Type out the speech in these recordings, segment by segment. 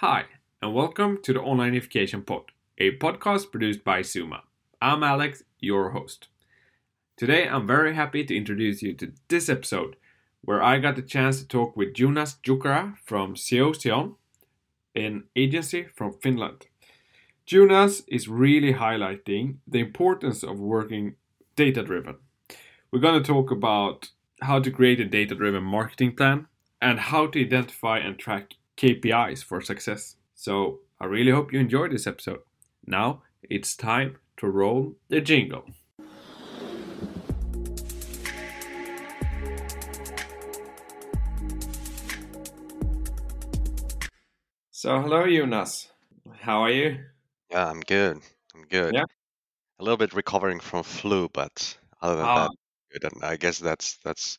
Hi, and welcome to the Online Education Pod, a podcast produced by Suma. I'm Alex, your host. Today, I'm very happy to introduce you to this episode, where I got the chance to talk with Joonas Jukkara from SEO an agency from Finland. Joonas is really highlighting the importance of working data driven. We're going to talk about how to create a data driven marketing plan and how to identify and track KPIs for success. So I really hope you enjoyed this episode. Now it's time to roll the jingle. So hello Joonas. How are you? Yeah, I'm good. I'm good. Yeah. A little bit recovering from flu, but other than Ah, that, good. And I guess that's that's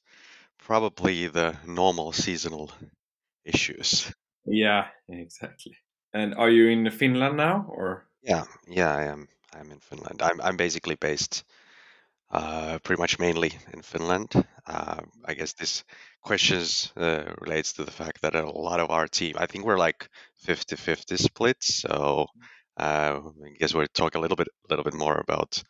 probably the normal seasonal issues. Yeah, exactly. And are you in Finland now or? Yeah, yeah, I am. I'm in Finland. I'm I'm basically based uh, pretty much mainly in Finland. Uh, I guess this questions uh, relates to the fact that a lot of our team, I think we're like 50-50 split. So uh, I guess we'll talk a little bit, a little bit more about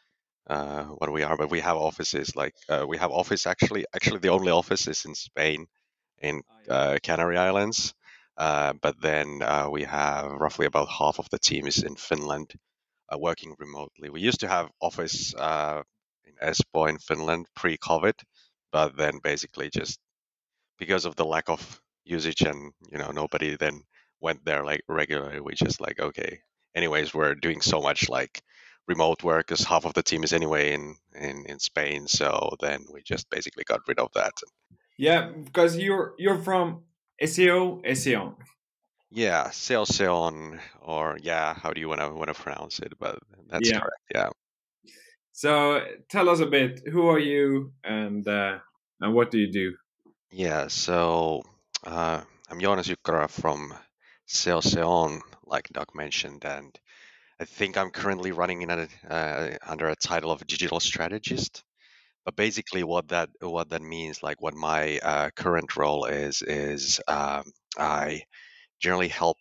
uh, what we are. But we have offices like uh, we have office actually. Actually, the only office is in Spain, in uh, Canary Islands. Uh, but then uh, we have roughly about half of the team is in Finland, uh, working remotely. We used to have office uh, in Espoo in Finland pre-COVID, but then basically just because of the lack of usage and you know nobody then went there like regularly, we just like okay. Anyways, we're doing so much like remote work because half of the team is anyway in, in in Spain. So then we just basically got rid of that. Yeah, because you're you're from SEO SEO. Yeah, Seoseon, or yeah, how do you want to want to pronounce it? But that's Yeah. correct. Yeah. So tell us a bit. Who are you and uh, and what do you do? Yeah, so uh, I'm Joonas Jukkara from Seoseon, like Doug mentioned, and I think I'm currently running in a, uh, under a title of digital strategist. But basically, what that what that means, like what my uh, current role is, is um, I generally help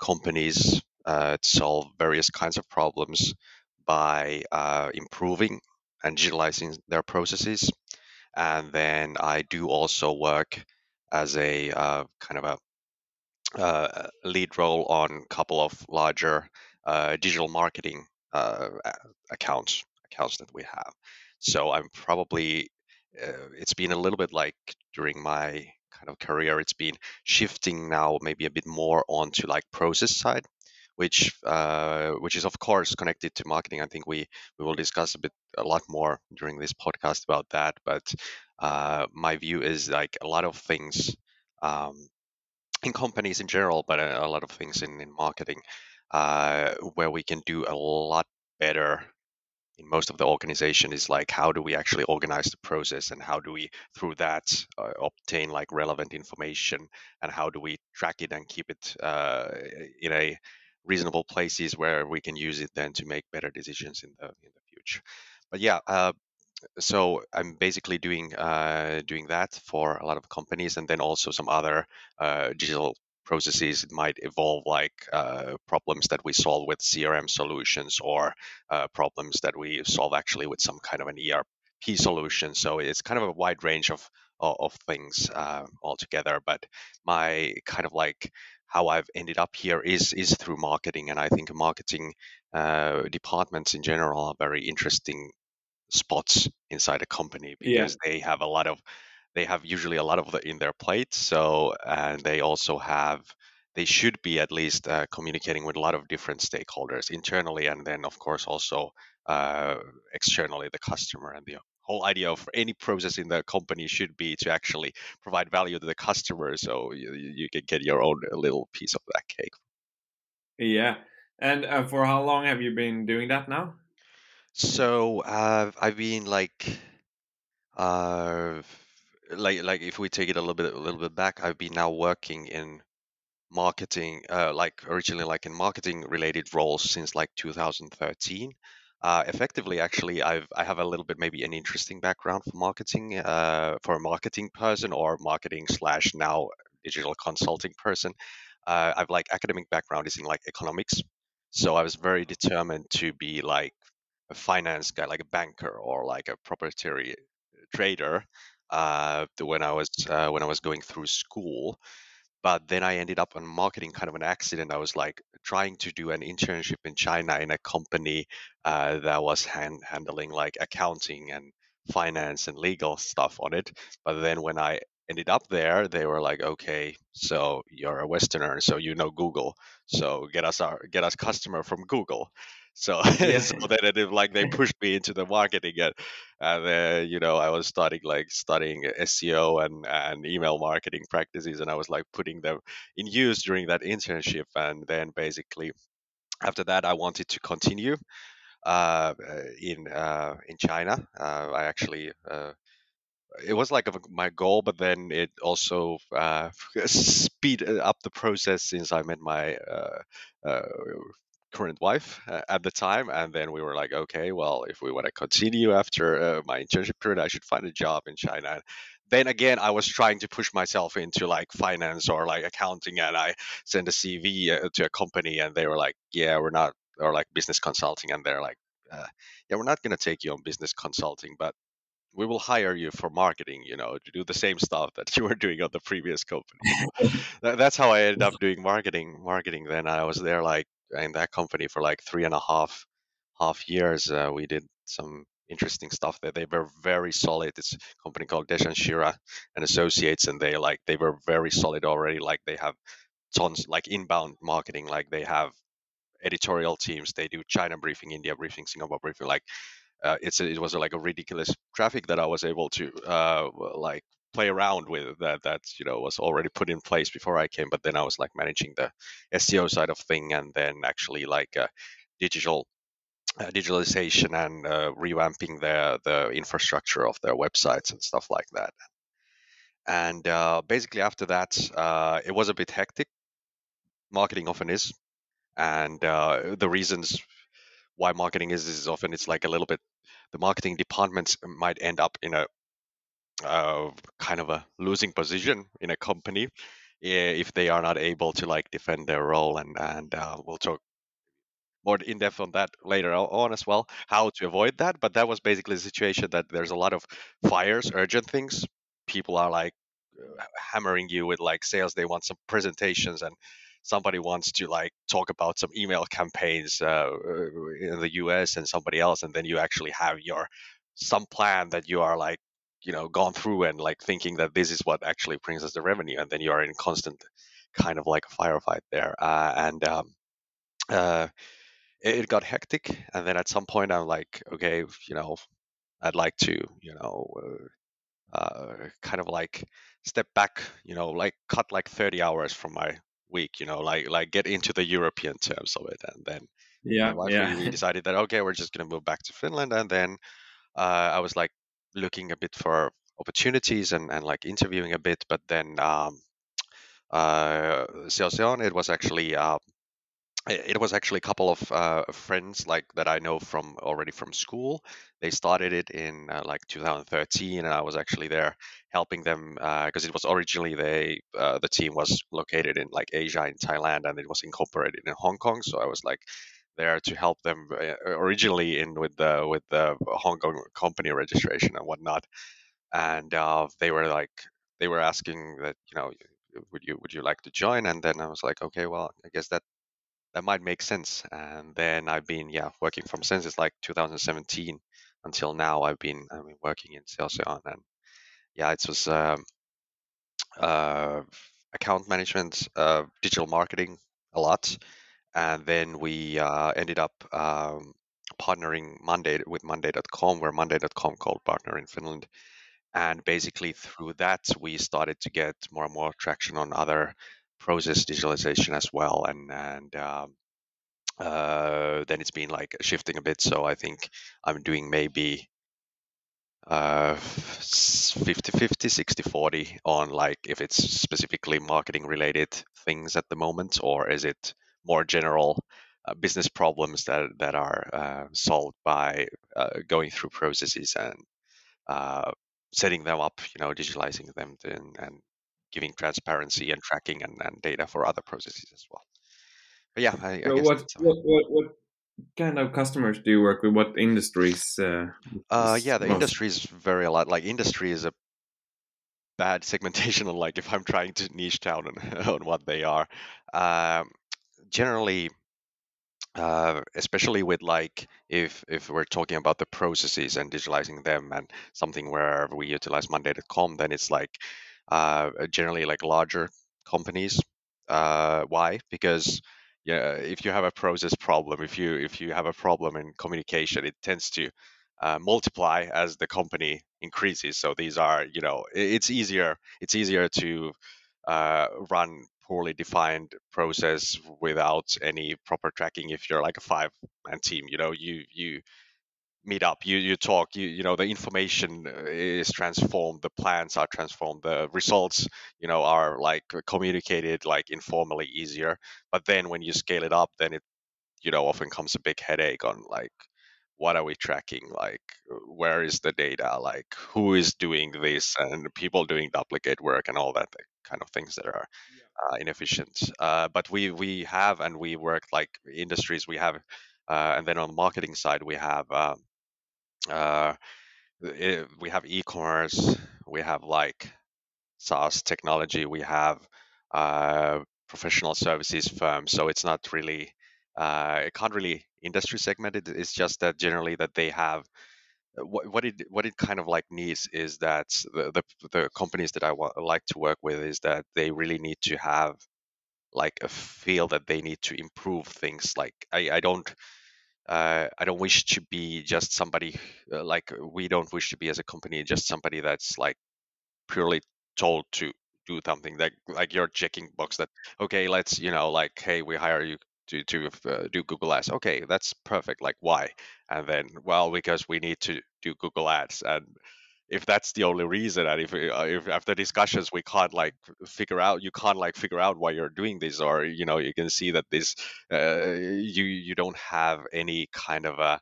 companies uh, solve various kinds of problems by uh, improving and digitalizing their processes. And then I do also work as a uh, kind of a uh, lead role on a couple of larger uh, digital marketing accounts accounts that we have. So I'm probably uh, it's been a little bit like during my kind of career, it's been shifting now maybe a bit more onto like process side, which uh, which is of course connected to marketing. I think we we will discuss a bit a lot more during this podcast about that. But uh, my view is like a lot of things. Um, in companies in general, but a, a lot of things in, in marketing, uh, where we can do a lot better in most of the organization is like how do we actually organize the process and how do we through that uh, obtain like relevant information and how do we track it and keep it uh, in a reasonable places where we can use it then to make better decisions in the in the future. But yeah uh, so I'm basically doing uh, doing that for a lot of companies, and then also some other uh, digital processes. It might evolve like uh, problems that we solve with CRM solutions, or uh, problems that we solve actually with some kind of an ERP solution. So it's kind of a wide range of of, of things uh, altogether. But my kind of like how I've ended up here is is through marketing, and I think marketing uh, departments in general are very interesting spots inside a company Yeah. because they have a lot of they have usually a lot of the in their plate so and they also have they should be at least uh, communicating with a lot of different stakeholders internally and then of course also uh, externally the customer and the whole idea of any process in the company should be to actually provide value to the customer so you, you can get your own little piece of that cake Yeah. And uh, for how long have you been doing that now? so uh, i've been like Uh, like like if we take it a little bit a little bit back, I've been now working in marketing, uh, like originally like in marketing related roles since like 2013. Uh, effectively, actually, I've I have a little bit maybe an interesting background for marketing, uh, for a marketing person or marketing slash now digital consulting person. uh, I've like academic background is in like economics, so I was very determined to be like a finance guy, like a banker or like a proprietary trader. Uh, when I was uh, when I was going through school, but then I ended up on marketing, kind of an accident. I was like trying to do an internship in China in a company uh, that was hand- handling like accounting and finance and legal stuff on it. But then when I ended up there, they were like, "Okay, so you're a Westerner, so you know Google, so get us our get us customer from Google." So, Yeah. so then it, like they pushed me into the marketing and, and then you know I was studying like studying SEO and and email marketing practices and I was like putting them in use during that internship and then basically after that I wanted to continue uh, in uh, in China. Uh, I actually uh, it was like a, my goal, but then it also uh, speed up the process since I met my uh, uh, current wife uh, at the time, and then we were like, okay, well, if we want to continue after uh, my internship period, I should find a job in China. And then again, I was trying to push myself into like finance or like accounting, and I sent a CV uh, to a company, and they were like, yeah, we're not, or like business consulting, and they're like. Uh, yeah, we're not going to take you on business consulting, but we will hire you for marketing, you know, to do the same stuff that you were doing on the previous company. that's how I ended up doing marketing. Marketing. Then I was there like in that company for like three and a half half years. Uh, we did some interesting stuff there. They were very solid. It's a company called Dezan Shira and Associates, and they like they were very solid already. Like they have tons like inbound marketing. Like they have editorial teams. They do China briefing, India briefing, Singapore briefing. Like uh, it's a, it was a, like a ridiculous traffic that I was able to uh, like play around with that that you know was already put in place before I came. But then I was like managing the SEO side of thing, and then actually like uh, digital uh, digitalization and uh, revamping the the infrastructure of their websites and stuff like that. And uh, basically after that, uh, it was a bit hectic. Marketing often is, and uh, the reasons why marketing is is often it's like a little bit the marketing departments might end up in a uh, kind of a losing position in a company if they are not able to like defend their role and and uh, we'll talk more in depth on that later on as well how to avoid that but that was basically the situation that there's a lot of fires urgent things. People are like hammering you with like sales. They want some presentations and somebody wants to like talk about some email campaigns uh, in the US and somebody else, and then you actually have your some plan that you are like you know gone through and like thinking that this is what actually brings us the revenue, and then you are in constant kind of like a firefight there, uh, and um, uh, it, it got hectic, and then at some point I'm like, okay, you know, I'd like to you know. Uh, kind of like step back, you know, like cut like 30 hours from my week, you know, like like get into the European terms of it, and then yeah, yeah. we decided that okay, we're just gonna move back to Finland, and then uh, I was like looking a bit for opportunities and and like interviewing a bit, but then um, uh, it was actually uh, it was actually a couple of uh, friends like that I know from already from school. They started it in uh, like 2013, and I was actually there helping them because uh, it was originally they uh, the team was located in like Asia in Thailand, and it was incorporated in Hong Kong. So I was like there to help them uh, originally in with the with the Hong Kong company registration and whatnot. And uh, they were like they were asking that you know would you would you like to join? And then I was like okay, well I guess that that might make sense. And then I've been yeah working from since it's like 2017 until now. I've been I've been working in Seoseon and yeah, it was um, uh, account management, uh, digital marketing a lot, and then we uh, ended up um, partnering Monday with Monday.com. We're Monday.com called partner in Finland. And basically through that, we started to get more and more traction on other process digitalization as well. And and um, uh, then it's been like shifting a bit. So I think I'm doing maybe uh 50 50 60 40 on like if it's specifically marketing related things at the moment or is it more general uh, business problems that that are uh, solved by uh, going through processes and uh, setting them up you know digitalizing them and, and giving transparency and tracking and, and data for other processes as well. But yeah, I, I So guess what, what what what kind of customers do you work with? What industries? Uh, uh, yeah, the most? industry is very a lot. Like industry is a bad segmentation on like if I'm trying to niche down on, on what they are. Um, generally, uh, especially with like if if we're talking about the processes and digitalizing them and something where we utilize Monday.com, then it's like uh, generally like larger companies. Uh, why? Because yeah, if you have a process problem, if you if you have a problem in communication, it tends to uh, multiply as the company increases. So these are, you know, it's easier. It's easier to uh, run poorly defined process without any proper tracking if you're like a five man team you know you you meet up you you talk you you know the information uh, is transformed the plans are transformed the results you know are like communicated like informally easier. But then when you scale it up then it you know often comes a big headache on like what are we tracking like where is the data like who is doing this and people doing duplicate work and all that kind of things that are uh, inefficient. Uh, but we we have and we work like industries. We have, uh, and then on the marketing side we have uh, uh, i- we have e-commerce. We have like SaaS technology. We have uh, professional services firms. So it's not really uh, it can't really industry segment it. It's just that generally that they have what, what it what it kind of like needs is that the the, the companies that I wa- like to work with is that they really need to have like a feel that they need to improve things like i, I don't uh, i don't wish to be just somebody uh, like we don't wish to be as a company just somebody that's like purely told to do something like like you're checking box that okay let's you know like hey we hire you to to uh, do google ads. Okay that's perfect like why? And then well because we need to do google ads. And if that's the only reason and if uh, if after discussions we can't like figure out you can't like figure out why you're doing this or you know you can see that this uh, you you don't have any kind of a,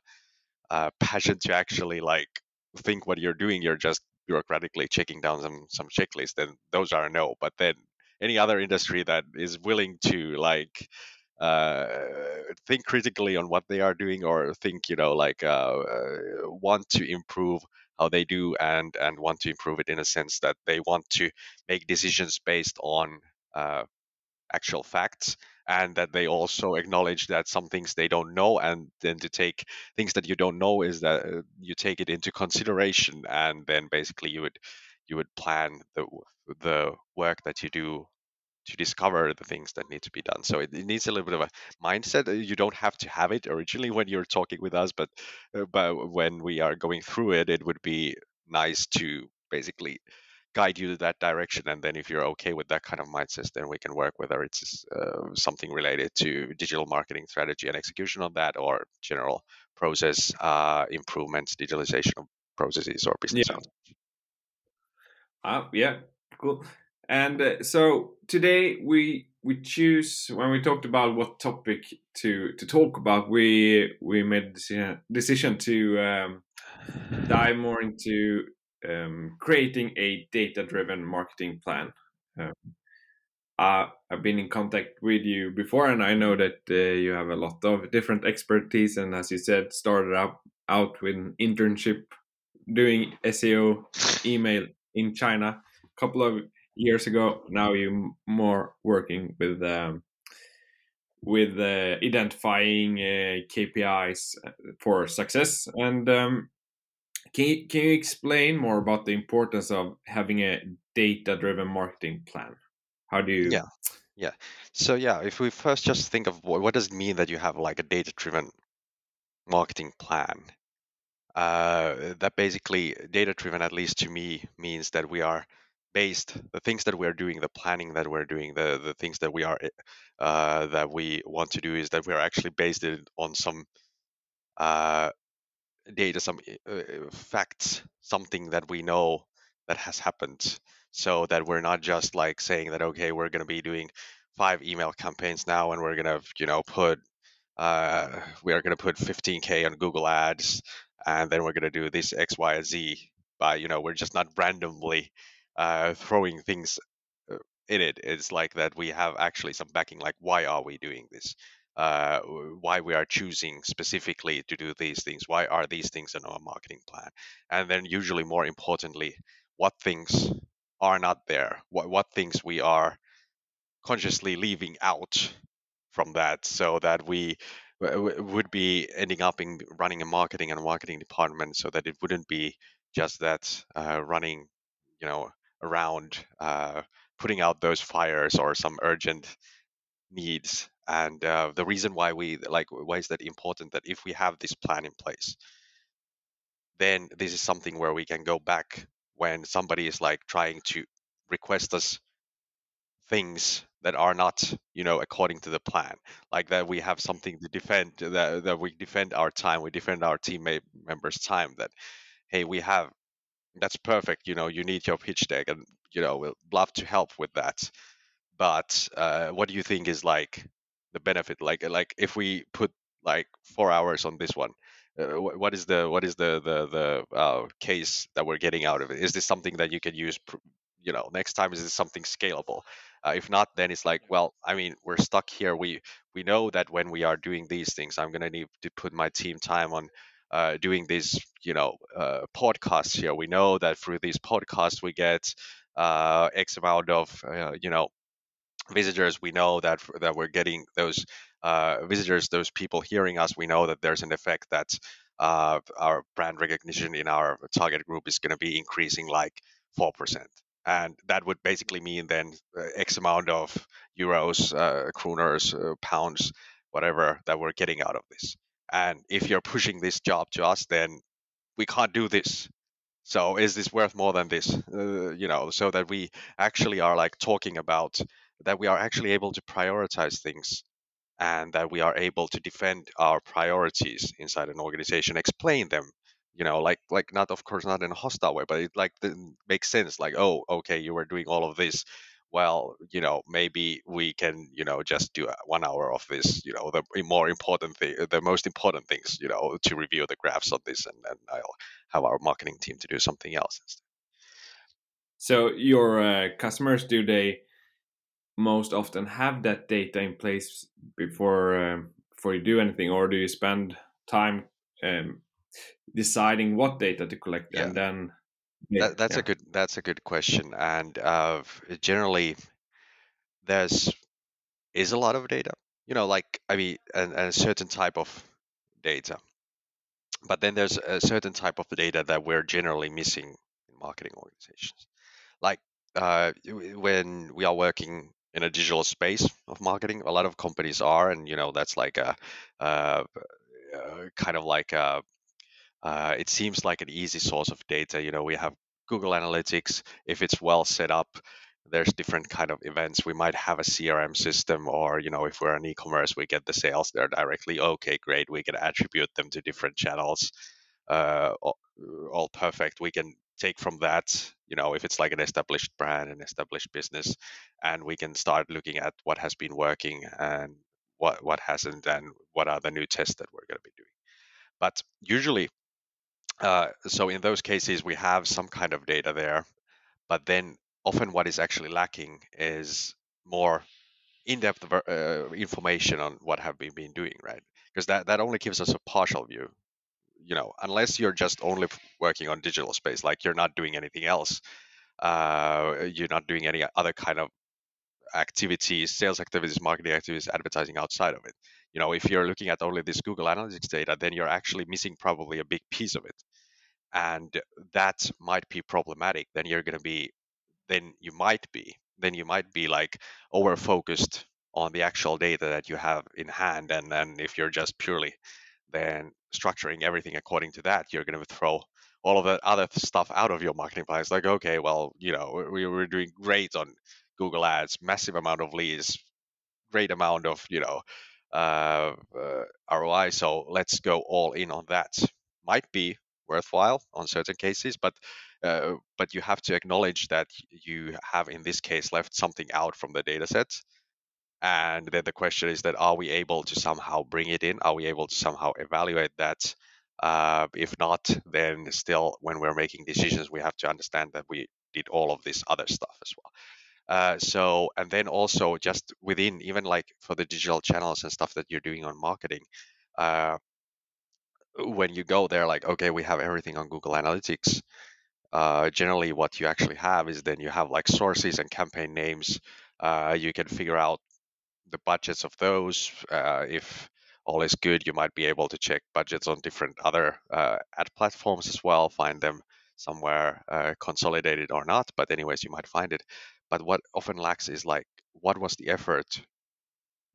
a passion to actually like think what you're doing you're just bureaucratically checking down some some checklist then those are no. But then any other industry that is willing to like uh, think critically on what they are doing or think you know like uh, uh, want to improve how they do and and want to improve it in a sense that they want to make decisions based on uh, actual facts and that they also acknowledge that some things they don't know and then to take things that you don't know is that uh, you take it into consideration and then basically you would you would plan the the work that you do to discover the things that need to be done. So it, it needs a little bit of a mindset. Uh, You don't have to have it originally when you're talking with us, but uh, but when we are going through it, it would be nice to basically guide you to that direction. And then if you're okay with that kind of mindset, then we can work whether it's uh, something related to digital marketing strategy and execution of that, or general process uh, improvements, digitalization of processes or business. Yeah. Ah, yeah, cool. And uh, so today we we choose when we talked about what topic to to talk about. We we made decision, decision to um, dive more into um, creating a data driven marketing plan. Um, uh, I've been in contact with you before, and I know that uh, you have a lot of different expertise. And as you said, started up out with an internship doing SEO email in China a couple of years ago. Now you're more working with um, with uh, identifying uh, KPIs for success. And um, can you, can you explain more about the importance of having a data driven marketing plan? How do you? Yeah. Yeah. So yeah, if we first just think of what, what does it mean that you have like a data-driven marketing plan? Uh, that basically data-driven, at least to me, means that we are based the things that we're doing, the planning that we're doing, the the things that we are uh, that we want to do is that we're actually based on some uh, data, some uh, facts, something that we know that has happened, so that we're not just like saying that okay, we're going to be doing five email campaigns now, and we're going to you know put uh, we are going to put 15k on Google Ads, and then we're going to do this X, Y, and Z. By you know, we're just not randomly uh, throwing things in it. It's like that we have actually some backing, like why are we doing this? Uh, why we are choosing specifically to do these things? Why are these things in our marketing plan? And then usually more importantly, what things are not there? What what things we are consciously leaving out from that, so that we would be ending up in running a marketing and marketing department, so that it wouldn't be just that uh, running, you know, around uh, putting out those fires or some urgent needs. And uh, the reason why we like why is that important that if we have this plan in place, then this is something where we can go back when somebody is like trying to request us things that are not you know according to the plan like that we have something to defend that, that we defend our time we defend our teammate members time that hey we have that's perfect you know you need your pitch deck and you know we'll love to help with that. But uh, what do you think is like the benefit? Like like if we put like four hours on this one uh, what is the what is the the the uh, case that we're getting out of it? Is this something that you can use you know next time? Is this something scalable? Uh, if not then it's like well i mean we're stuck here. We we know that when we are doing these things i'm to need to put my team time on uh, doing these you know uh, podcasts here. We know that through these podcasts we get uh, x amount of uh, you know visitors. We know that that we're getting those uh, visitors those people hearing us. We know that there's an effect that our brand recognition in our target group is going to be increasing like 4% and that would basically mean then x amount of euros uh, kroners uh, pounds whatever that we're getting out of this and if you're pushing this job to us then we can't do this. So is this worth more than this? Uh, you know so that we actually are like talking about that we are actually able to prioritize things and that we are able to defend our priorities inside an organization explain them you know like like not of course not in a hostile way but it like makes sense like oh okay you were doing all of this well you know maybe we can you know just do one hour of this you know the more important thing the most important things you know to review the graphs on this and then i'll have our marketing team to do something else instead so your uh, customers do they most often have that data in place before um, before you do anything or do you spend time um, deciding what data to collect yeah. and then that, that's yeah. a good that's a good question and uh, generally there's is a lot of data you know like i mean and, and a certain type of data but then there's a certain type of data that we're generally missing in marketing organizations like uh, when we are working in a digital space of marketing a lot of companies are and you know that's like a, uh, uh, kind of like a uh, it seems like an easy source of data. You know, we have Google Analytics. If it's well set up, there's different kind of events. We might have a CRM system, or you know, if we're an e-commerce, we get the sales there directly. Okay, great. We can attribute them to different channels. Uh, all, perfect. We can take from that, you know, if it's like an established brand, an established business, and we can start looking at what has been working and what what hasn't, and what are the new tests that we're going to be doing. But usually, uh, so in those cases, we have some kind of data there, but then often what is actually lacking is more in-depth uh, information on what have we been doing, right? Because that, that only gives us a partial view. You know, unless you're just only working on digital space, like you're not doing anything else, uh, you're not doing any other kind of activities, sales activities, marketing activities, advertising outside of it. You know, if you're looking at only this Google Analytics data, then you're actually missing probably a big piece of it and that might be problematic then you're going to be then you might be then you might be like over focused on the actual data that you have in hand and then if you're just purely then structuring everything according to that you're going to throw all of that other stuff out of your marketing plan it's like okay well you know we were doing great on google ads massive amount of leads great amount of you know uh, uh, roi so let's go all in on that. Might be worthwhile on certain cases, but uh, but you have to acknowledge that you have in this case left something out from the data set. And then the question is that are we able to somehow bring it in? Are we able to somehow evaluate that? Uh, if not, then still when we're making decisions, we have to understand that we did all of this other stuff as well. Uh, so and then also just within even like for the digital channels and stuff that you're doing on marketing, uh, when you go there, like okay, we have everything on Google Analytics. Uh, generally, what you actually have is then you have like sources and campaign names. Uh, you can figure out the budgets of those. Uh, if all is good, you might be able to check budgets on different other uh, ad platforms as well, find them somewhere uh, consolidated or not. But anyways, you might find it. But what often lacks is like, what was the effort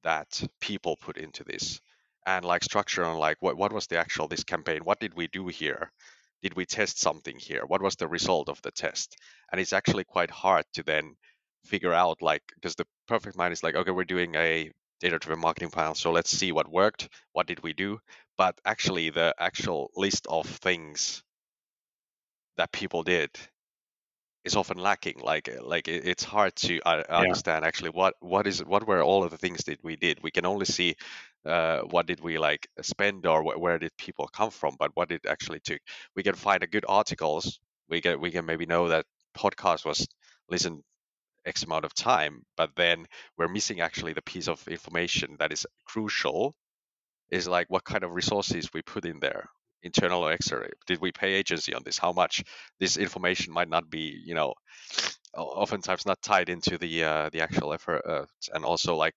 that people put into this? And like structure on like what, what was the actual this campaign? What did we do here? Did we test something here? What was the result of the test? And it's actually quite hard to then figure out like because the perfect mind is like okay we're doing a data driven marketing plan so let's see what worked what did we do but actually the actual list of things that people did is often lacking like like it's hard to uh, understand yeah. actually what what is what were all of the things that we did. We can only see uh, what did we like spend or wh- where did people come from but what it actually took. We can find a good articles. We can we can maybe know that podcast was listened X amount of time, but then we're missing actually the piece of information that is crucial is like what kind of resources we put in there internal or external did we pay agency on this? How much this information might not be you know oftentimes not tied into the uh, the actual effort uh, and also like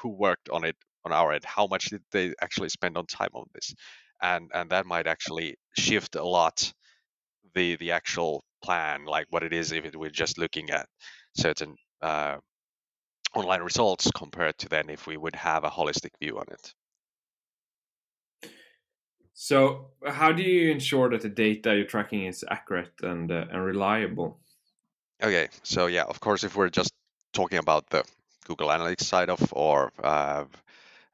who worked on it on our end? How much did they actually spend on time on this? And and that might actually shift a lot the the actual plan like what it is if it, we're just looking at certain uh, online results compared to then if we would have a holistic view on it. So, how do you ensure that the data you're tracking is accurate and uh, and reliable? Okay, so yeah, of course, if we're just talking about the Google Analytics side of or uh,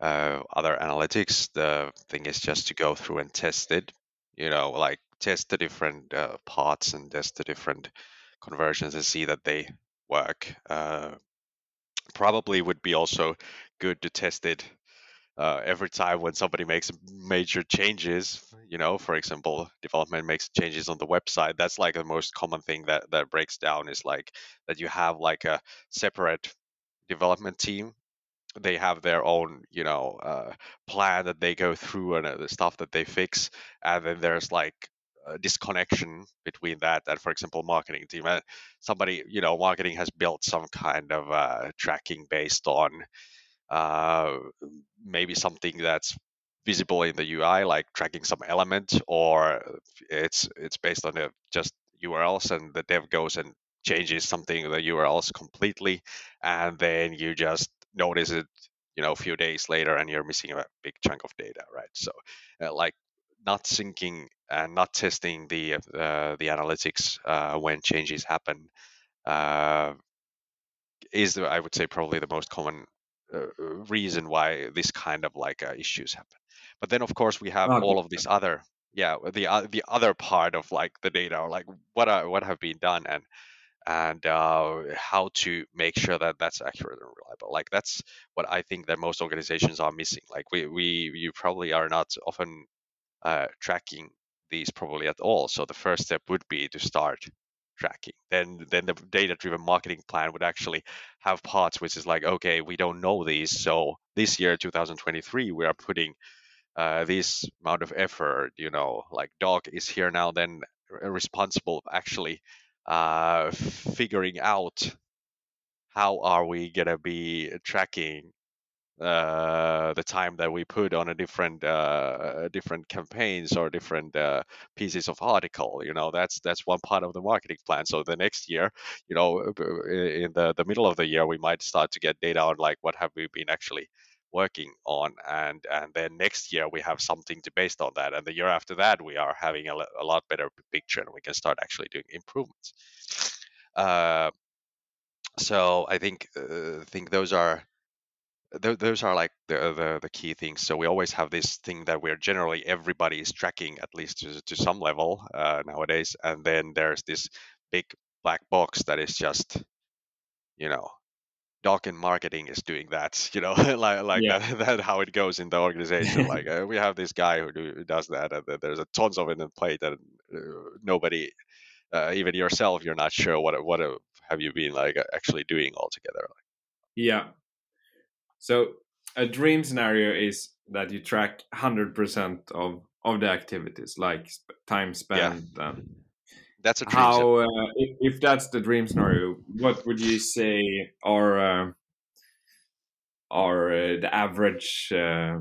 uh, other analytics, the thing is just to go through and test it. You know, like test the different uh, parts and test the different conversions and see that they work. Uh, probably would be also good to test it uh, every time when somebody makes major changes. You know, for example, development makes changes on the website. That's like the most common thing that that breaks down is like that you have like a separate development team they have their own you know uh, plan that they go through and uh, the stuff that they fix and then there's like a disconnection between that and for example marketing team somebody you know marketing has built some kind of uh, tracking based on uh, maybe something that's visible in the ui like tracking some element or it's it's based on a, just urls and the dev goes and changes something the urls completely and then you just notice it you know a few days later and you're missing a big chunk of data right? So uh, like not syncing and not testing the uh, the analytics uh, when changes happen uh, is I would say probably the most common uh, reason why this kind of like uh, issues happen. But then of course we have all of this other yeah the uh, the other part of like the data or like what are what have been done and and uh, how to make sure that that's accurate and reliable like that's what i think that most organizations are missing like we we you probably are not often uh, tracking these probably at all. So the first step would be to start tracking. Then then the data driven marketing plan would actually have parts which is like, okay, we don't know these. So this year, 2023, we are putting uh, this amount of effort, you know, like Doc is here now, then responsible actually uh, figuring out how are we gonna be tracking uh, the time that we put on a different uh, different campaigns or different uh, pieces of article you know that's that's one part of the marketing plan. So the next year you know in the the middle of the year we might start to get data on like what have we been actually working on. And and then next year we have something to based on that. And the year after that we are having a, a lot better picture and we can start actually doing improvements. Uh, so i think uh, think those are th- those are like the, the, the key things. So we always have this thing that we're generally everybody is tracking at least to, to some level uh, nowadays, and then there's this big black box that is just, you know, Doc in marketing is doing that. You know, like like yeah. that, that how it goes in the organization. like uh, we have this guy who, do, who does that, and there's a tons of it in plate, and uh, nobody. Uh, even yourself, you're not sure what what have you been like actually doing altogether? Yeah. So a dream scenario is that you track 100% of of the activities like time spent yeah. and that's a dream how uh, if, if, that's the dream scenario what would you say are uh, are uh, the average uh,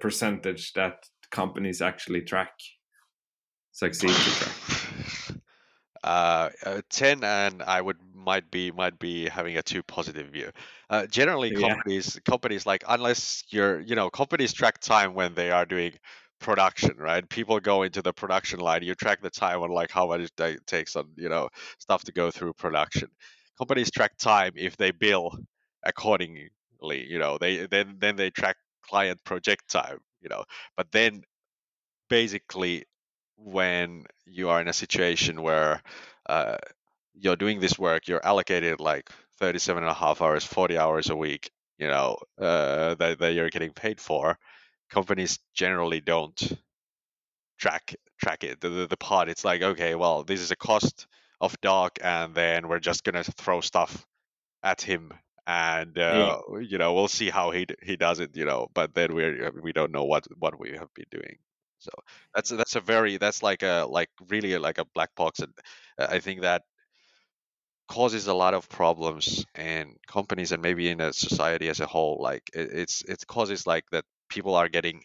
percentage that companies actually track succeed to track uh, uh, 10 and i would might be might be having a too positive view. Uh, generally companies companies like unless you're you know companies track time when they are doing production right? People go into the production line you track the time on like how much it takes on you know stuff to go through production. Companies track time if they bill accordingly you know they then then they track client project time you know. But then basically when you are in a situation where uh, you're doing this work, you're allocated like 37 and a half hours, 40 hours a week, you know, uh, that, that you're getting paid for, companies generally don't track track it. The, the, the part, it's like, okay, well, this is a cost of Doc, and then we're just gonna throw stuff at him and uh, yeah. you know we'll see how he he does it you know but then we we don't know what what we have been doing so that's that's a very that's like a like really like a black box, and I think that causes a lot of problems in companies and maybe in a society as a whole. Like it, it's it causes like that people are getting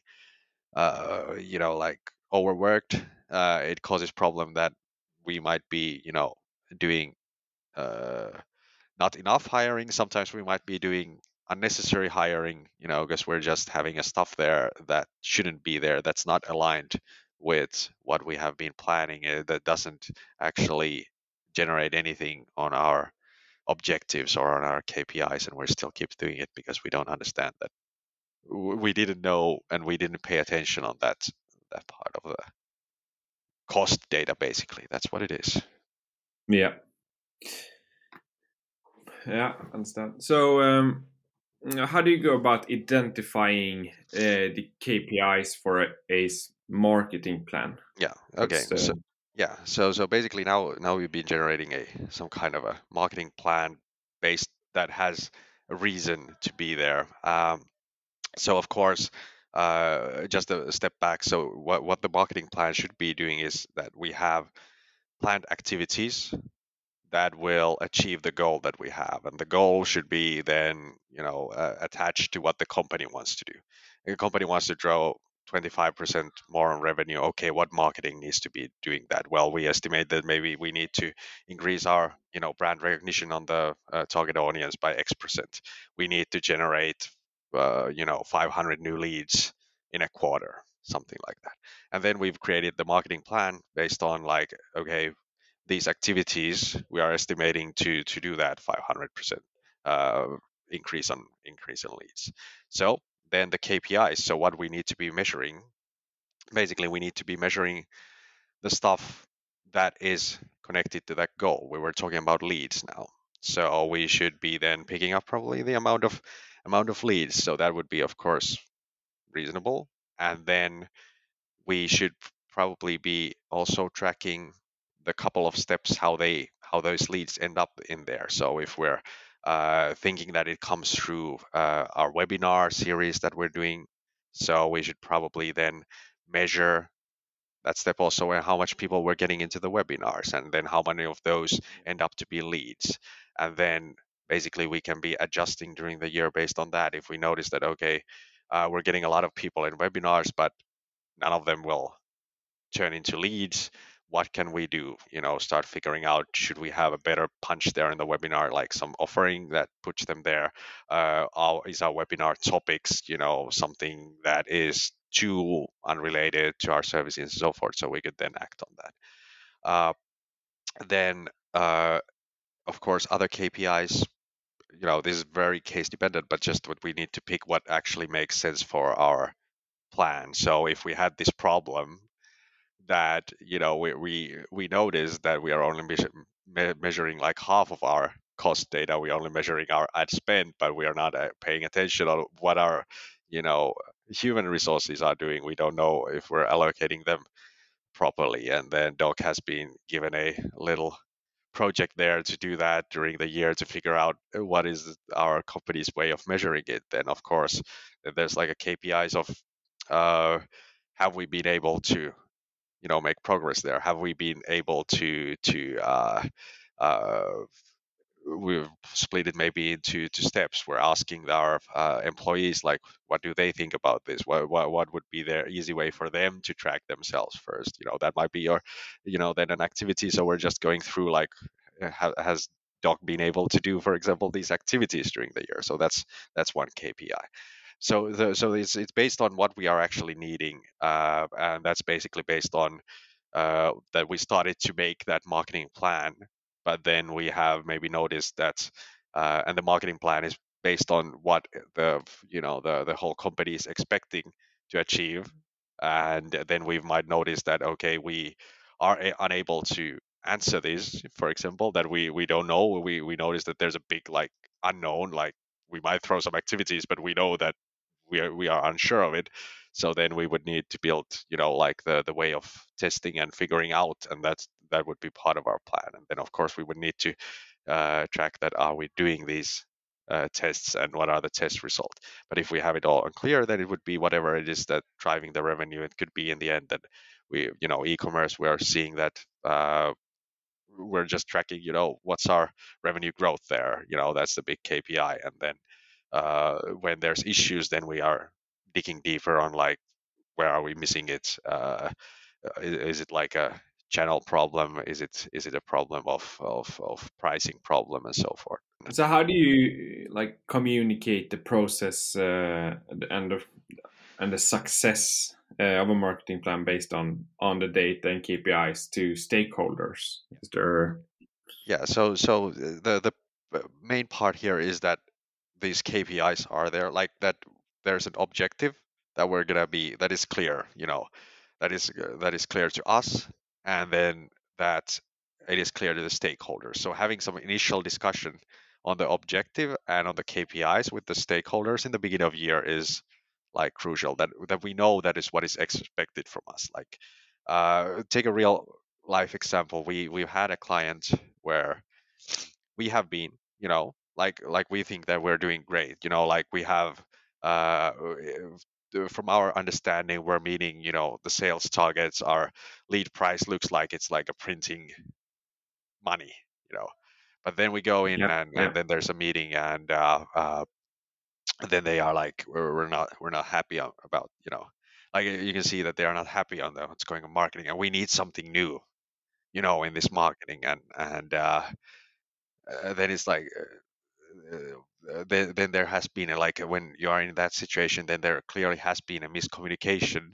uh you know like overworked. Uh, it causes problem that we might be you know doing uh not enough hiring. Sometimes we might be doing unnecessary hiring, you know, because we're just having a stuff there that shouldn't be there, that's not aligned with what we have been planning, uh, that doesn't actually generate anything on our objectives or on our KPIs, and we still keep doing it because we don't understand that we didn't know and we didn't pay attention on that that part of the cost data. Basically, that's what it is. Yeah. Yeah, understand. So, um, how do you go about identifying uh, the KPIs for a, a marketing plan? Yeah. Okay. So, yeah. So so basically now now we've been generating a some kind of a marketing plan based that has a reason to be there. Um, so of course. Uh, just a step back. So, what, what the marketing plan should be doing is that we have planned activities that will achieve the goal that we have and the goal should be then you know uh, attached to what the company wants to do the company wants to draw 25% more on revenue okay what marketing needs to be doing that? Well we estimate that maybe we need to increase our you know brand recognition on the uh, target audience by x percent. We need to generate uh, you know 500 new leads in a quarter something like that. And then we've created the marketing plan based on like okay these activities, we are estimating to to do that 500% uh, increase on increase in leads. So then the KPIs. So what we need to be measuring, basically, we need to be measuring the stuff that is connected to that goal. We were talking about leads now, so we should be then picking up probably the amount of amount of leads. So that would be, of course, reasonable, and then we should probably be also tracking the couple of steps how they how those leads end up in there. So if we're uh, thinking that it comes through uh, our webinar series that we're doing, so we should probably then measure that step also and how much people were getting into the webinars and then how many of those end up to be leads. And then basically we can be adjusting during the year based on that. If we notice that okay uh, we're getting a lot of people in webinars but none of them will turn into leads what can we do? You know start figuring out should we have a better punch there in the webinar like some offering that puts them there? Uh, our, is our webinar topics you know something that is too unrelated to our services and so forth so we could then act on that. Uh, then uh, of course other kpis you know this is very case dependent but just what we need to pick what actually makes sense for our plan. So if we had this problem that you know we we, we notice that we are only me- measuring like half of our cost data. We're only measuring our ad spend but we are not uh, paying attention on what our you know human resources are doing. We don't know if we're allocating them properly and then doc has been given a little project there to do that during the year to figure out uh, what is our company's way of measuring it. Then of course there's like a kpis of uh, have we been able to you know make progress there have we been able to to uh, uh, we've split it maybe into two steps. We're asking our uh, employees like, what do they think about this? What, what what would be their easy way for them to track themselves first? You know, that might be your, you know, then an activity. So we're just going through like, ha- has Doc been able to do, for example, these activities during the year? So that's that's one KPI. So the, so it's it's based on what we are actually needing, uh, and that's basically based on uh, that we started to make that marketing plan but then we have maybe noticed that uh, and the marketing plan is based on what the you know the the whole company is expecting to achieve and then we might notice that okay we are unable to answer this for example that we we don't know. We we notice that there's a big like unknown like we might throw some activities but we know that we are we are unsure of it. So then we would need to build you know like the the way of testing and figuring out and that's that would be part of our plan. And then of course we would need to uh, track that are we doing these uh, tests and what are the test results but if we have it all unclear then it would be whatever it is that driving the revenue it could be in the end that we you know e-commerce we are seeing that uh, we're just tracking you know what's our revenue growth there you know that's the big kpi and then uh, when there's issues then we are digging deeper on like where are we missing it? Uh, is, is it like a channel problem? Is it is it a problem of of, of pricing problem and so forth? So how do you like communicate the process uh, and the and the success uh, of a marketing plan based on on the data and KPIs to stakeholders? Is there yeah so so the the main part here is that these KPIs are there like that there's an objective that we're gonna be that is clear you know that is uh, that is clear to us and then that it is clear to the stakeholders. So having some initial discussion on the objective and on the KPIs with the stakeholders in the beginning of year is like crucial that that we know that is what is expected from us. Like uh, take a real life example. We we've had a client where we have been you know like like we think that we're doing great you know like we have uh, from our understanding we're meeting you know the sales targets our lead price looks like it's like a printing money you know but then we go in yeah, and, yeah. and then there's a meeting and uh, uh, then they are like we're, we're not we're not happy about you know like you can see that they are not happy on the, what's going on marketing and we need something new you know in this marketing and and uh, uh, then it's like uh, then, then there has been a, like when you are in that situation then there clearly has been a miscommunication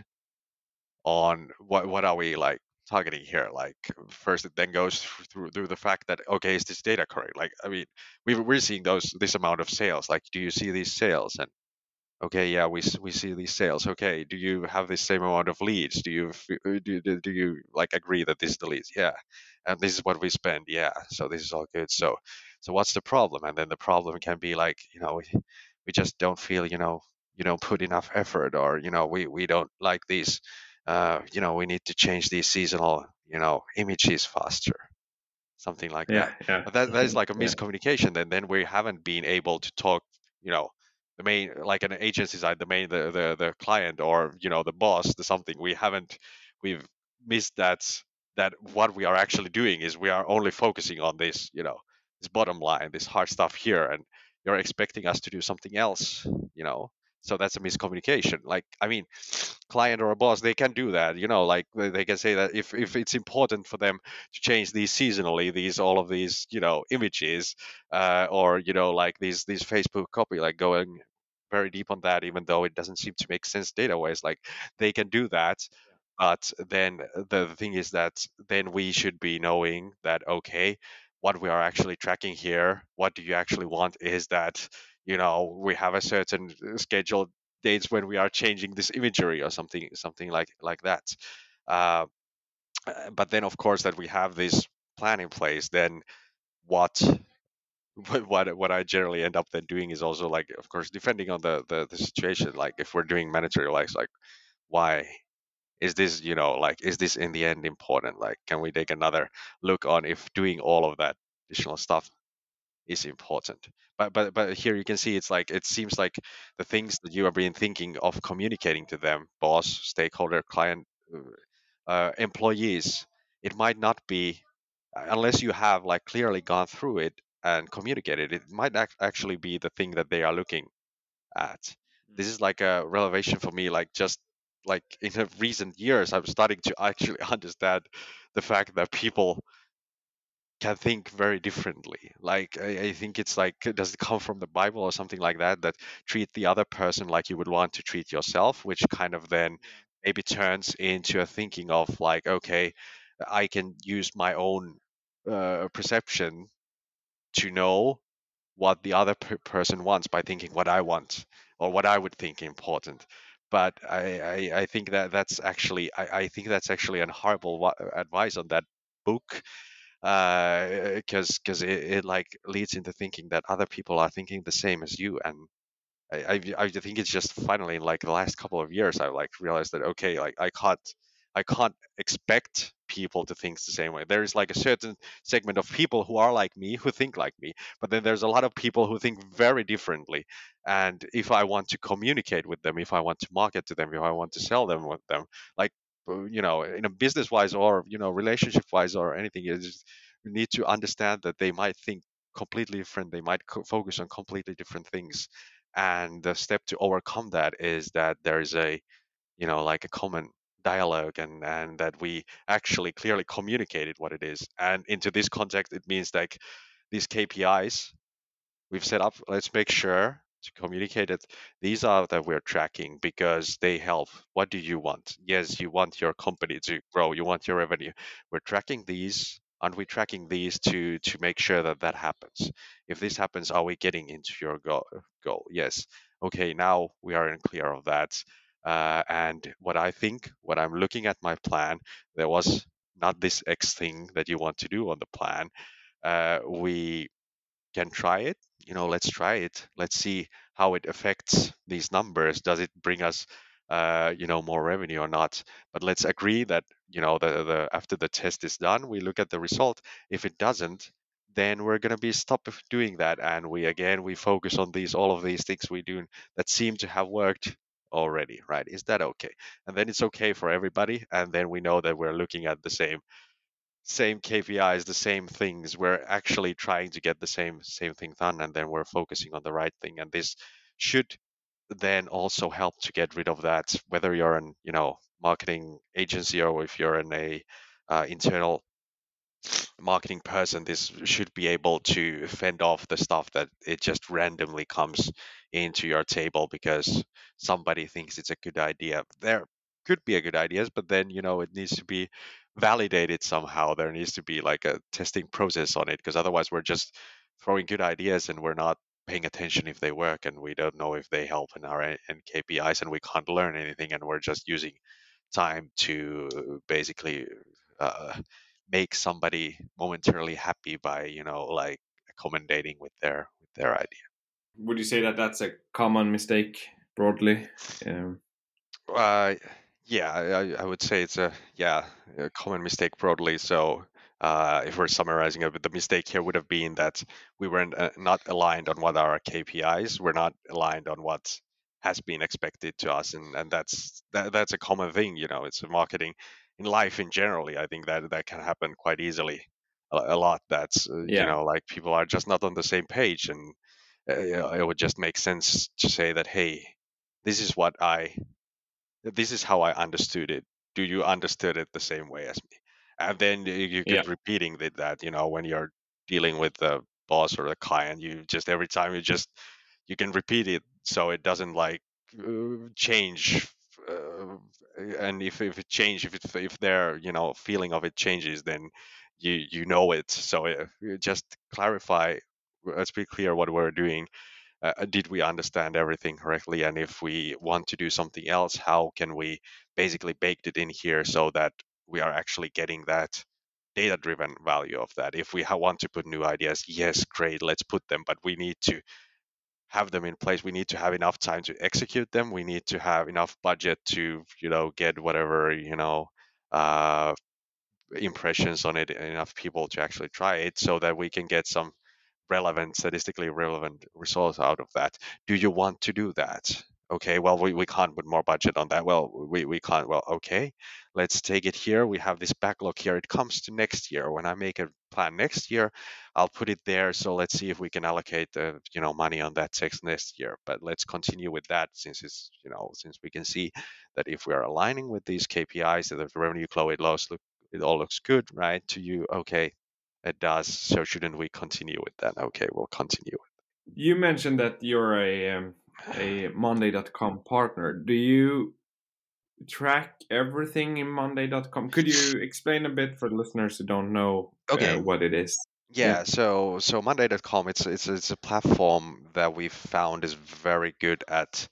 on what what are we like targeting here? Like first it then goes through through the fact that okay is this data correct? Like i mean we, we're seeing those this amount of sales. Like do you see these sales? And okay yeah we, we see these sales. Okay do you have the same amount of leads? Do you uh, do, do, do you like agree that this is the leads yeah. And this is what we spend. Yeah. So this is all good. So so what's the problem and then the problem can be like you know we, we just don't feel you know you don't put enough effort or you know we we don't like these uh you know we need to change these seasonal you know images faster something like yeah, that yeah. but that, that is like a Yeah. miscommunication then then we haven't been able to talk you know the main like an agency side the main the, the the client or you know the boss the something we haven't we've missed that that what we are actually doing is we are only focusing on this you know this bottom line this hard stuff here and you're expecting us to do something else you know? So that's a miscommunication. Like i mean client or a boss they can do that you know? Like they can say that if if it's important for them to change these seasonally these all of these you know images uh, or you know like these these facebook copy like going very deep on that even though it doesn't seem to make sense data wise like they can do that. But then the, the thing is that then we should be knowing that okay what we are actually tracking here what do you actually want is that you know we have a certain uh, scheduled dates when we are changing this imagery or something something like like that. Uh, uh, but then of course that we have this plan in place then what what what I generally end up then doing is also like of course depending on the the, the situation like if we're doing managerial like like why is this you know like is this in the end important? Like can we take another look on if doing all of that additional stuff is important? But but but here you can see it's like it seems like the things that you have been thinking of communicating to them boss stakeholder client uh, uh, employees it might not be unless you have like clearly gone through it and communicated it might ac- actually be the thing that they are looking at. This is like a revelation for me like just like in recent years i'm starting to actually understand the fact that people can think very differently. Like I, I think it's like does it come from the Bible or something like that that treat the other person like you would want to treat yourself, which kind of then maybe turns into a thinking of like okay, I can use my own uh, perception to know what the other per- person wants by thinking what I want or what I would think important. But I, I, I think that that's actually I, I think that's actually an horrible wa- advice on that book because uh, because it, it like leads into thinking that other people are thinking the same as you and I, I, I think it's just finally in like the last couple of years I like realized that okay like I can't I can't expect people to think the same way. There is like a certain segment of people who are like me who think like me, but then there's a lot of people who think very differently. And if I want to communicate with them, if I want to market to them, if I want to sell them with them, like uh, you know, in a business wise or you know relationship wise or anything, you just need to understand that they might think completely different. They might co- focus on completely different things and the step to overcome that is that there is a you know like a common dialogue and and that we actually clearly communicated what it is. And into this context it means like these kpis we've set up let's make sure to communicate it these are that we're tracking because they help. What do you want? Yes you want your company to grow. You want your revenue. We're tracking these. Aren't we tracking these to to make sure that that happens? If this happens are we getting into your goal goal? Yes. Okay now we are in clear of that uh, and what i think what i'm looking at my plan there was not this x thing that you want to do on the plan. Uh, we can try it you know let's try it. Let's see how it affects these numbers. Does it bring us uh, you know more revenue or not? But let's agree that you know the, the after the test is done we look at the result. If it doesn't then we're going to be stop doing that. And we again we focus on these all of these things we do that seem to have worked already right is that okay and then it's okay for everybody and then we know that we're looking at the same same KPIs, the same things. We're actually trying to get the same same thing done, and then we're focusing on the right thing. And this should then also help to get rid of that. Whether you're an you know marketing agency or if you're in a uh, internal marketing person, this should be able to fend off the stuff that it just randomly comes into your table because somebody thinks it's a good idea. There could be a good ideas, but then you know it needs to be validated somehow. There needs to be like a testing process on it because otherwise we're just throwing good ideas and we're not paying attention if they work and we don't know if they help in our and KPIs and we can't learn anything and we're just using time to basically uh, make somebody momentarily happy by you know like accommodating with their with their idea Would you say that that's a common mistake broadly? Um, uh, yeah I, I would say it's a yeah a common mistake broadly so uh, if we're summarizing it, the mistake here would have been that we weren't uh, not aligned on what our KPIs. We're not aligned on what has been expected to us, and and that's that, that's a common thing. You know, it's a marketing in life in generally. I think that that can happen quite easily. A, a lot. That's uh, you know, like people are just not on the same page, and uh, it would just make sense to say that, hey, this is what I this is how I understood it. Do you understood it the same way as me? And then you you yeah, keep repeating that, that you know when you're dealing with the boss or the client, you just every time you just you can repeat it so it doesn't like uh, change. Uh, and if, if it change if it, if their you know feeling of it changes then you you know it. So uh, just clarify let's be clear what we're doing. Uh, uh, did we understand everything correctly? And if we want to do something else how can we basically bake it in here so that we are actually getting that data driven value of that? If we want to put new ideas yes great let's put them but we need to have them in place. We need to have enough time to execute them. We need to have enough budget to you know get whatever you know uh, impressions on it enough people to actually try it so that we can get some relevant statistically relevant results out of that. Do you want to do that okay well we, we can't put more budget on that. Well we, we can't well okay let's take it here. We have this backlog here. It comes to next year. When i make a plan next year i'll put it there. So let's see if we can allocate the you know money on that text next year. But let's continue with that since it's you know since we can see that if we are aligning with these kpis that the revenue flow it look it all looks good right to you. Okay it does. So shouldn't we continue with that? Okay we'll continue. You mentioned that you're a um, a monday.com partner. Do you track everything in monday.com could you explain a bit for listeners who don't know uh, okay. uh, what it is? Yeah, yeah, so so monday.com it's it's it's a platform that we found is very good at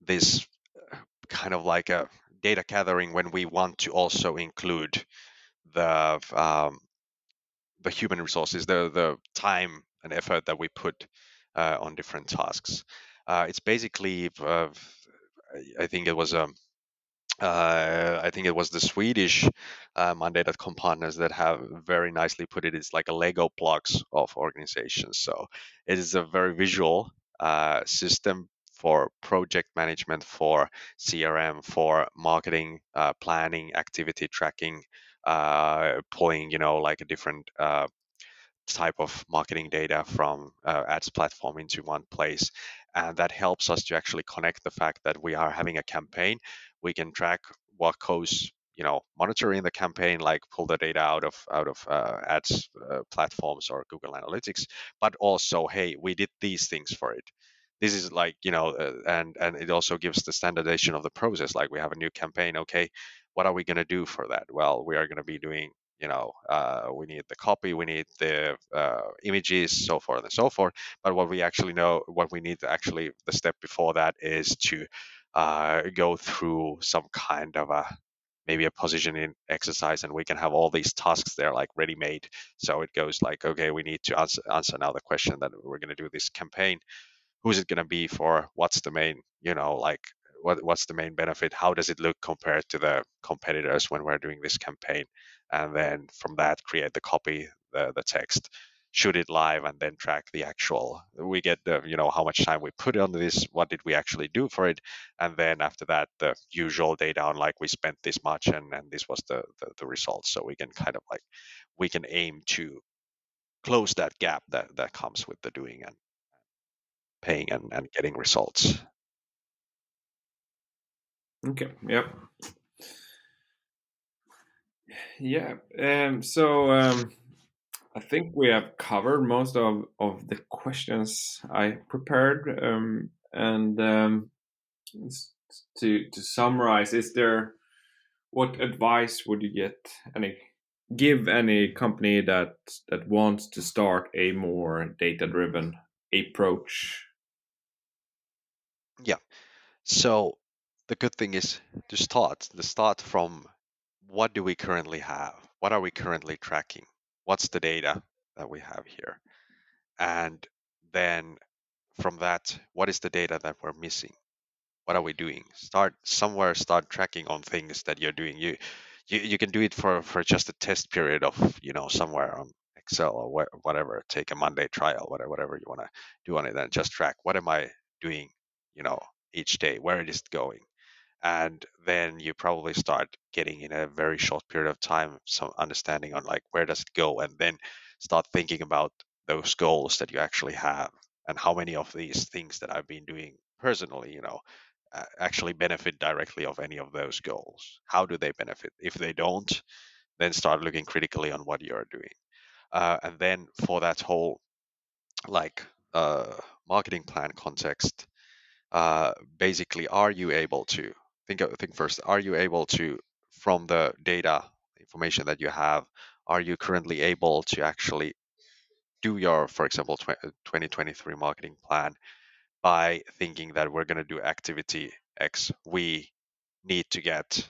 this uh, kind of like a data gathering when we want to also include the um, the human resources the the time and effort that we put uh, on different tasks uh, it's basically uh, I think it was um, uh, I think it was the Swedish uh, Monday.com partners that have very nicely put it. It's like a Lego blocks of organizations. So it is a very visual uh, system for project management, for CRM, for marketing, uh, planning, activity tracking, uh, pulling, you know, like a different uh, type of marketing data from uh, ads platform into one place. And that helps us to actually connect the fact that we are having a campaign. We can track what goes you know monitoring the campaign like pull the data out of out of uh, ads uh, platforms or google analytics but also hey we did these things for it. This is like you know uh, and and it also gives the standardization of the process like we have a new campaign okay what are we going to do for that? Well we are going to be doing you know uh, we need the copy we need the uh, images so forth and so forth. But what we actually know what we need actually the step before that is to uh, go through some kind of a maybe a positioning exercise and we can have all these tasks there like ready made so it goes like okay we need to answer, answer now the question that we're going to do this campaign. Who's it going to be for? What's the main you know like what, what's the main benefit? How does it look compared to the competitors when we're doing this campaign? And then from that create the copy the, the text shoot it live and then track the actual. We get the you know how much time we put on this what did we actually do for it? And then after that the usual data on like we spent this much and and this was the the, the results so we can kind of like we can aim to close that gap that that comes with the doing and paying and, and getting results Okay. Yep. Yeah. Um, so um, I think we have covered most of, of the questions I prepared. Um, and um, to to summarize, is there what advice would you get any give any company that that wants to start a more data driven approach? Yeah. So the good thing is to start to start from what do we currently have? What are we currently tracking? What's the data that we have here? And then from that what is the data that we're missing? What are we doing? Start somewhere start tracking on things that you're doing. You you, you can do it for for just a test period of you know somewhere on excel or whatever. Take a monday trial whatever whatever you want to do on it and just track what am i doing you know each day? Where it is going and then you probably start getting in a very short period of time some understanding on like where does it go and then start thinking about those goals that you actually have and how many of these things that i've been doing personally you know actually benefit directly of any of those goals. How do they benefit? If they don't then start looking critically on what you're doing. Uh, and then for that whole like uh, marketing plan context uh, basically are you able to think think first are you able to from the data information that you have are you currently able to actually do your for example 2023 uh, marketing plan by thinking that we're going to do activity x we need to get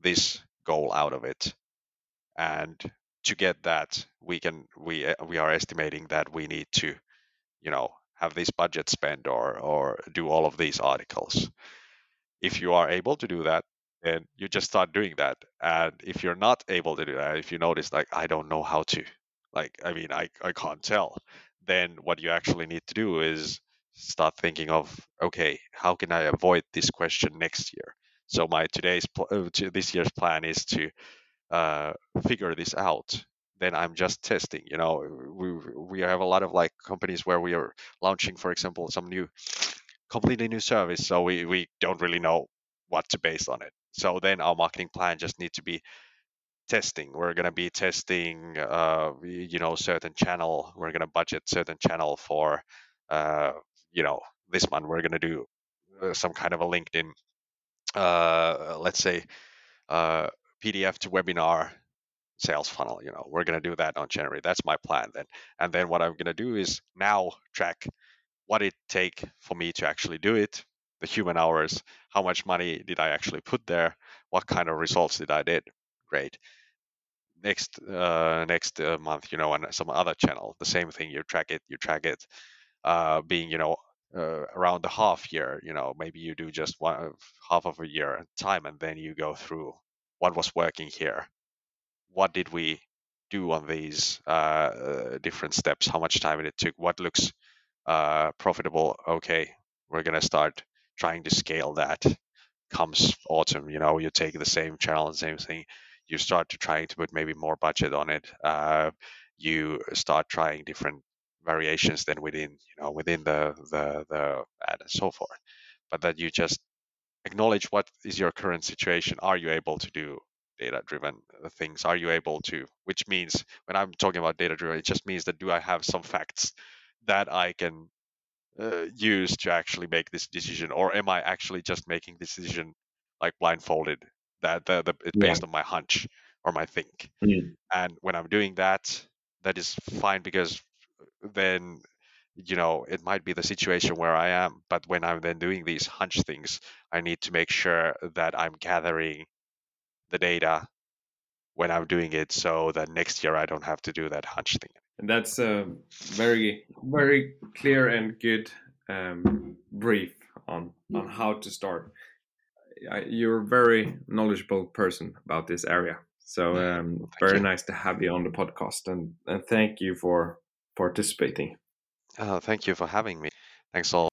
this goal out of it and to get that we can we uh, we are estimating that we need to you know have this budget spent or or do all of these articles. If you are able to do that, then you just start doing that. And if you're not able to do that, if you notice like I don't know how to, like I mean I, I can't tell, then what you actually need to do is start thinking of okay, how can I avoid this question next year? So my today's pl- uh, this year's plan is to uh, figure this out then I'm just testing. You know, we we have a lot of like companies where we are launching, for example, some new, completely new service. So we we don't really know what to base on it. So then our marketing plan just needs to be testing. We're gonna be testing, uh, you know, certain channel. We're gonna budget certain channel for, uh, you know, this month we're gonna do uh, some kind of a LinkedIn, uh, let's say, uh, PDF to webinar sales funnel. You know, we're going to do that on January. That's my plan then. And then what I'm going to do is now track what did it take for me to actually do it, the human hours, how much money did I actually put there, what kind of results did I did. Great. Next uh, next uh, month, you know, on some other channel, the same thing. You track it, you track it. Uh, being, you know, uh, around the half year, you know, maybe you do just one half of a year time, and then you go through what was working here, what did we do on these uh, different steps, how much time did it took, what looks uh, profitable. Okay, we're gonna start trying to scale that. Comes autumn, you know, you take the same channel, same thing. You start to trying to put maybe more budget on it. Uh, you start trying different variations then within, you know, within the the the ad and so forth. But that you just acknowledge what is your current situation. Are you able to do data driven uh, things are you able to which means when i'm talking about data driven it just means that do i have some facts that i can uh, use to actually make this decision or am i actually just making this decision like blindfolded that the, the it's based yeah. on my hunch or my think mm. and when i'm doing that that is fine because then you know it might be the situation where i am but when i'm then doing these hunch things i need to make sure that i'm gathering the data when I'm doing it so that next year I don't have to do that hunch thing. And that's a very, very clear and good um, brief on, on how to start. You're a very knowledgeable person about this area. So um, very you. nice to have you on the podcast and, and thank you for participating. Uh, thank you for having me. Thanks all